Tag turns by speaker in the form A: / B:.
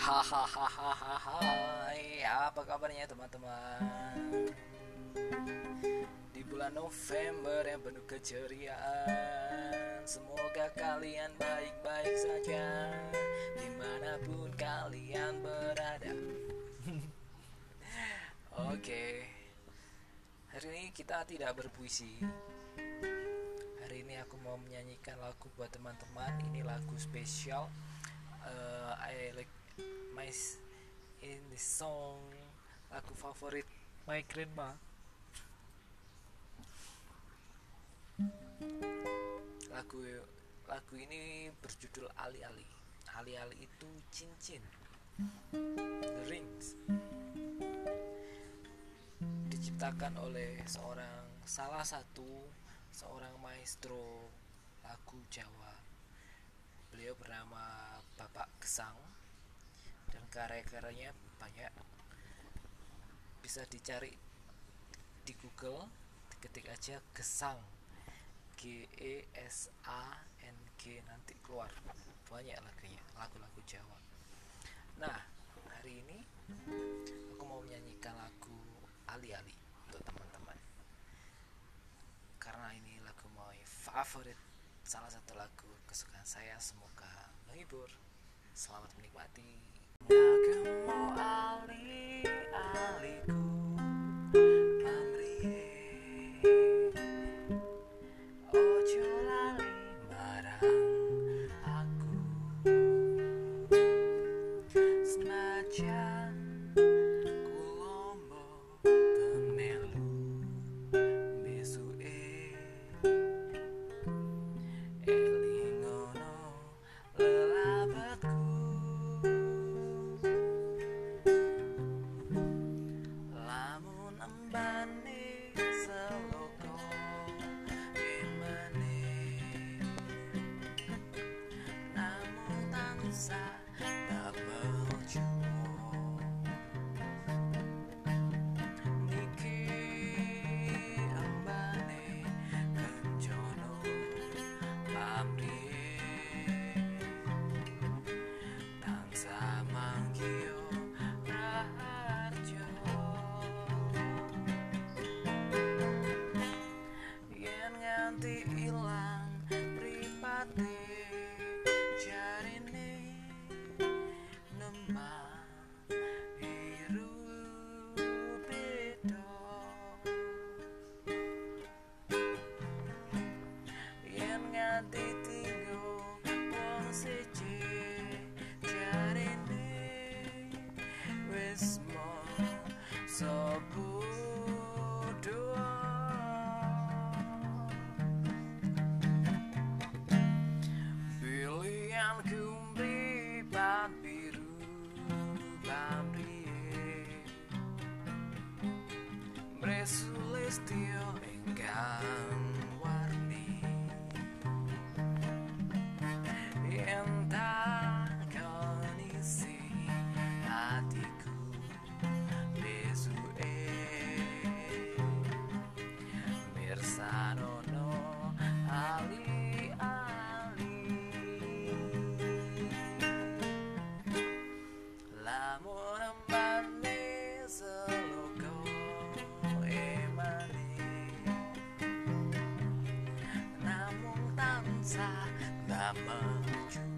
A: Hahaha Apa kabarnya teman-teman? Di bulan November yang penuh keceriaan Semoga kalian baik-baik saja Di mana pun kalian berada. Oke Hari ini kita tidak berpuisi. Hari ini aku mau menyanyikan lagu buat teman-teman Ini lagu spesial uh, I like my in the song lagu favorit my grandma. Lagu lagu ini berjudul Ali-Ali. Ali-Ali itu cincin. The rings. Diciptakan oleh seorang salah satu seorang maestro lagu Jawa. Beliau bernama Bapak Gesang karya-karyanya banyak. Bisa dicari di Google ketik aja Gesang. G E S A N G nanti keluar. Banyak lagunya lagu-lagu Jawa. Nah hari ini aku mau menyanyikan lagu Ali-Ali untuk teman-teman. Karena ini lagu my favorit salah satu lagu kesukaan saya. Semoga menghibur selamat menikmati Now come on out. vestido me encanta. 남아줘